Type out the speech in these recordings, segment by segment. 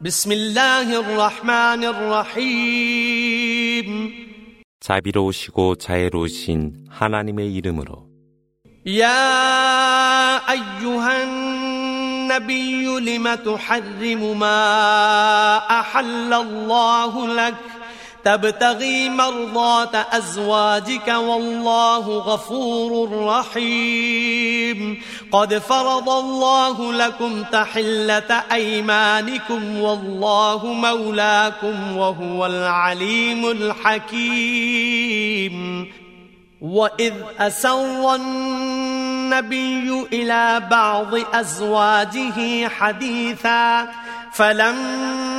بسم الله الرحمن الرحيم 자비로우시고 자애로우신 하나님의 이름으로 يا أيها النبي لم تحرم ما أحل الله لك تبتغي مرضات أزواجك والله غفور رحيم. قد فرض الله لكم تحلة أيمانكم والله مولاكم وهو العليم الحكيم. وإذ أسر النبي إلى بعض أزواجه حديثا فلما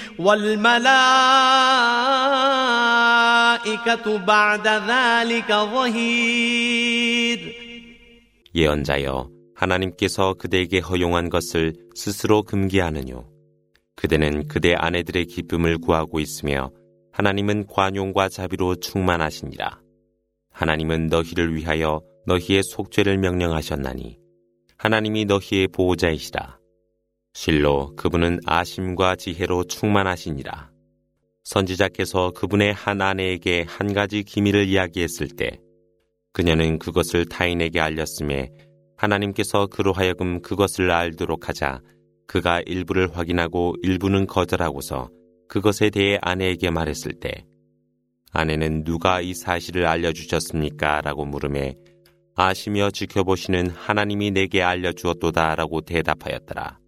والملائكة بعد ذلك ظهير 예언자여 하나님께서 그대에게 허용한 것을 스스로 금기하느뇨 그대는 그대 아내들의 기쁨을 구하고 있으며 하나님은 관용과 자비로 충만하시니라 하나님은 너희를 위하여 너희의 속죄를 명령하셨나니 하나님이 너희의 보호자이시라. 실로 그분은 아심과 지혜로 충만하시니라. 선지자께서 그분의 한 아내에게 한 가지 기밀을 이야기했을 때 그녀는 그것을 타인에게 알렸음에 하나님께서 그로 하여금 그것을 알도록 하자 그가 일부를 확인하고 일부는 거절하고서 그것에 대해 아내에게 말했을 때 아내는 누가 이 사실을 알려주셨습니까? 라고 물음에 아시며 지켜보시는 하나님이 내게 알려주었도다 라고 대답하였더라.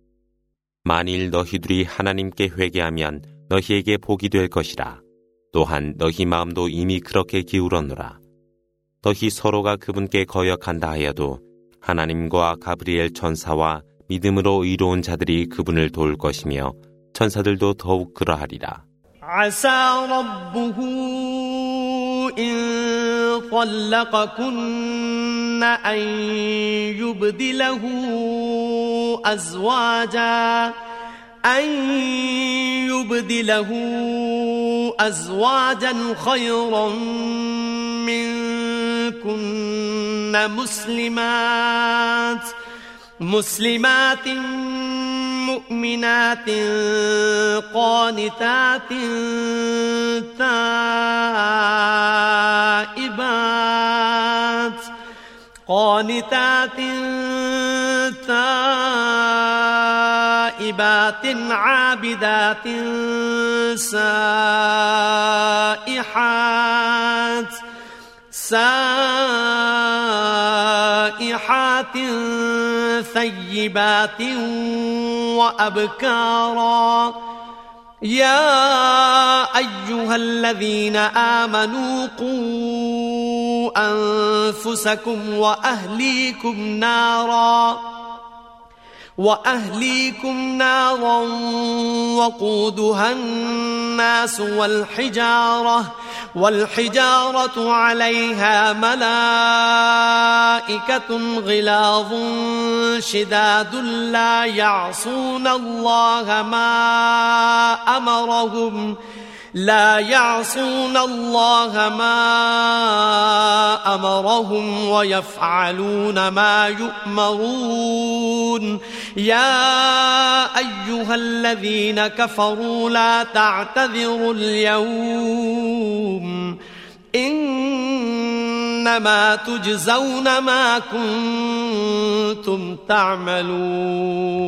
만일 너희들이 하나님께 회개하면 너희에게 복이 될 것이라. 또한 너희 마음도 이미 그렇게 기울었노라. 너희 서로가 그분께 거역한다 하여도 하나님과 가브리엘 천사와 믿음으로 의로운 자들이 그분을 도울 것이며 천사들도 더욱 그러하리라. عسى ربه إن طلقكن أن يبدله أزواجا أن يبدله أزواجا خيرا منكن مسلمات مسلمات مؤمنات قانتات تائبات قانتات تائبات عابدات سائحات سائحات ثيبات وأبكارا. يا أيها الذين آمنوا قوا أنفسكم وأهليكم نارا وأهليكم نارا وقودها الناس والحجارة والحجارة عليها ملائكة غلاظ شداد لا يعصون الله ما أمرهم لا يعصون الله ما أمرهم ويفعلون ما يؤمرون يا أيها الذين كفروا لا تعتذروا اليوم إنما تجزون ما كنتم تعملون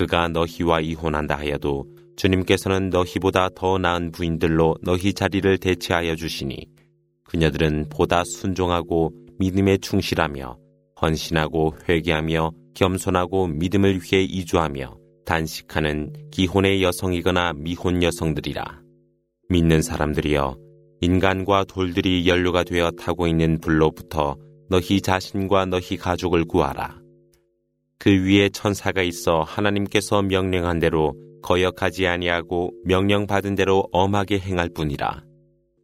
그가 너희와 이혼한다 하여도 주님께서는 너희보다 더 나은 부인들로 너희 자리를 대체하여 주시니 그녀들은 보다 순종하고 믿음에 충실하며 헌신하고 회개하며 겸손하고 믿음을 위해 이주하며 단식하는 기혼의 여성이거나 미혼 여성들이라. 믿는 사람들이여 인간과 돌들이 연료가 되어 타고 있는 불로부터 너희 자신과 너희 가족을 구하라. 그 위에 천사가 있어 하나님께서 명령한 대로 거역하지 아니하고 명령받은 대로 엄하게 행할 뿐이라.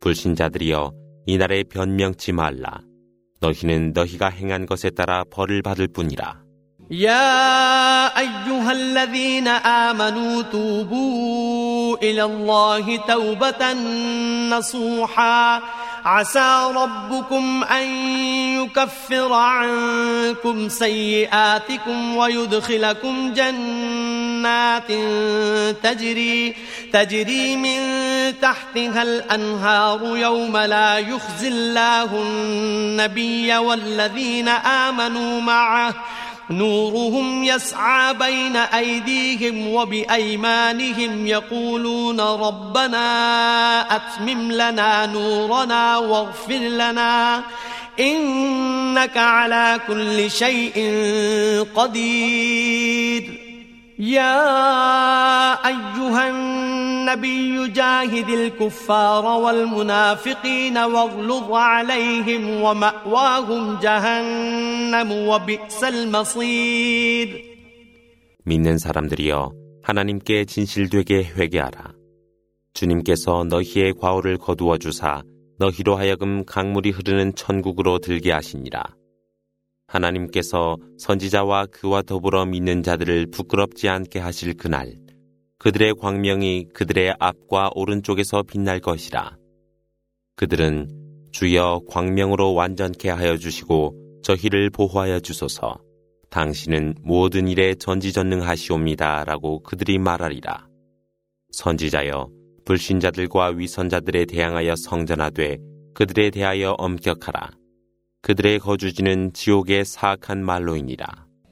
불신자들이여 이날에 변명치 말라. 너희는 너희가 행한 것에 따라 벌을 받을 뿐이라. يا أيها الذين آمنوا توبوا إلى الله توبة نصوحا عسى ربكم أن يكفر عنكم سيئاتكم ويدخلكم جنات تجري تجري من تحتها الأنهار يوم لا يخزي الله النبي والذين آمنوا معه. نورهم يسعى بين أيديهم وبأيمانهم يقولون ربنا أتمم لنا نورنا واغفر لنا. إنك على كل شيء قدير يا أيها النبي جاهد الكفار والمنافقين واغلظ عليهم ومأواهم جهنم وبئس المصير 믿는 사람들이여 하나님께 진실되게 회개하라. 주님께서 너희의 과오를 거두어 주사 너희로 하여금 강물이 흐르는 천국으로 들게 하시니라. 하나님께서 선지자와 그와 더불어 믿는 자들을 부끄럽지 않게 하실 그날 그들의 광명이 그들의 앞과 오른쪽에서 빛날 것이라. 그들은 주여 광명으로 완전케 하여 주시고 저희를 보호하여 주소서. 당신은 모든 일에 전지전능하시옵니다. 라고 그들이 말하리라. 선지자여, 불신자들과 위선자들에 대항하여 성전하되 그들에 대하여 엄격하라. 그들의 거주지는 지옥의 사악한 말로이니라.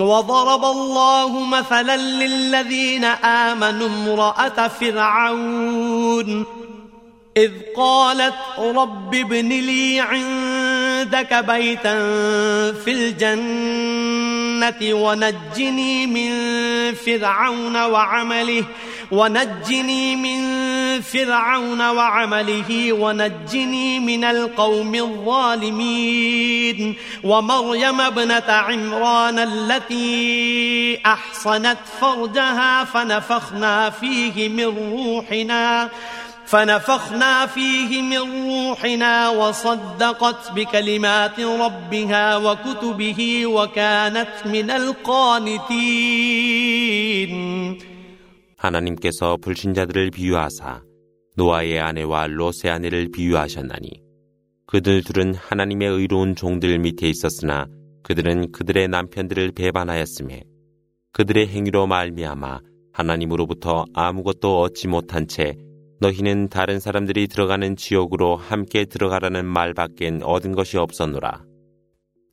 وضرب الله مثلا للذين آمنوا امرأة فرعون. إذ قالت رب ابن لي عندك بيتا في الجنة. ونجني من فرعون وعمله ونجني من فرعون وعمله ونجني من القوم الظالمين. ومريم ابنة عمران التي أحصنت فرجها فنفخنا فيه من روحنا فنفخنا فيه من روحنا وصدقت بكلمات ربها وكتبه وكانت من القانتين 하나님께서 불신자들을 비유하사 노아의 아내와 롯의 아내를 비유하셨나니 그들 둘은 하나님의 의로운 종들 밑에 있었으나 그들은 그들의 남편들을 배반하였음에 그들의 행위로 말미암아 하나님으로부터 아무것도 얻지 못한 채 너희는 다른 사람들이 들어가는 지옥으로 함께 들어가라는 말밖엔 얻은 것이 없었노라.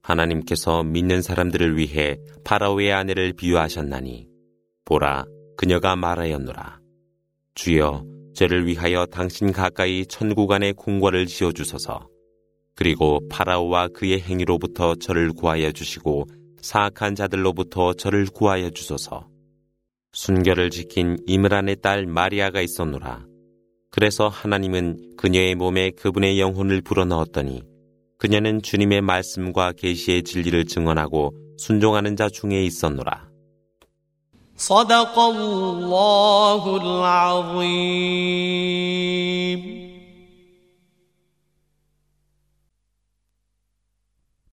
하나님께서 믿는 사람들을 위해 파라오의 아내를 비유하셨나니 보라 그녀가 말하였노라. 주여, 죄를 위하여 당신 가까이 천국 안에 궁궐을 지어 주소서. 그리고 파라오와 그의 행위로부터 저를 구하여 주시고 사악한 자들로부터 저를 구하여 주소서. 순결을 지킨 이므란의 딸 마리아가 있었노라. 그래서 하나님은 그녀의 몸에 그분의 영혼을 불어넣었더니 그녀는 주님의 말씀과 계시의 진리를 증언하고 순종하는 자 중에 있었노라. صدق الله العظيم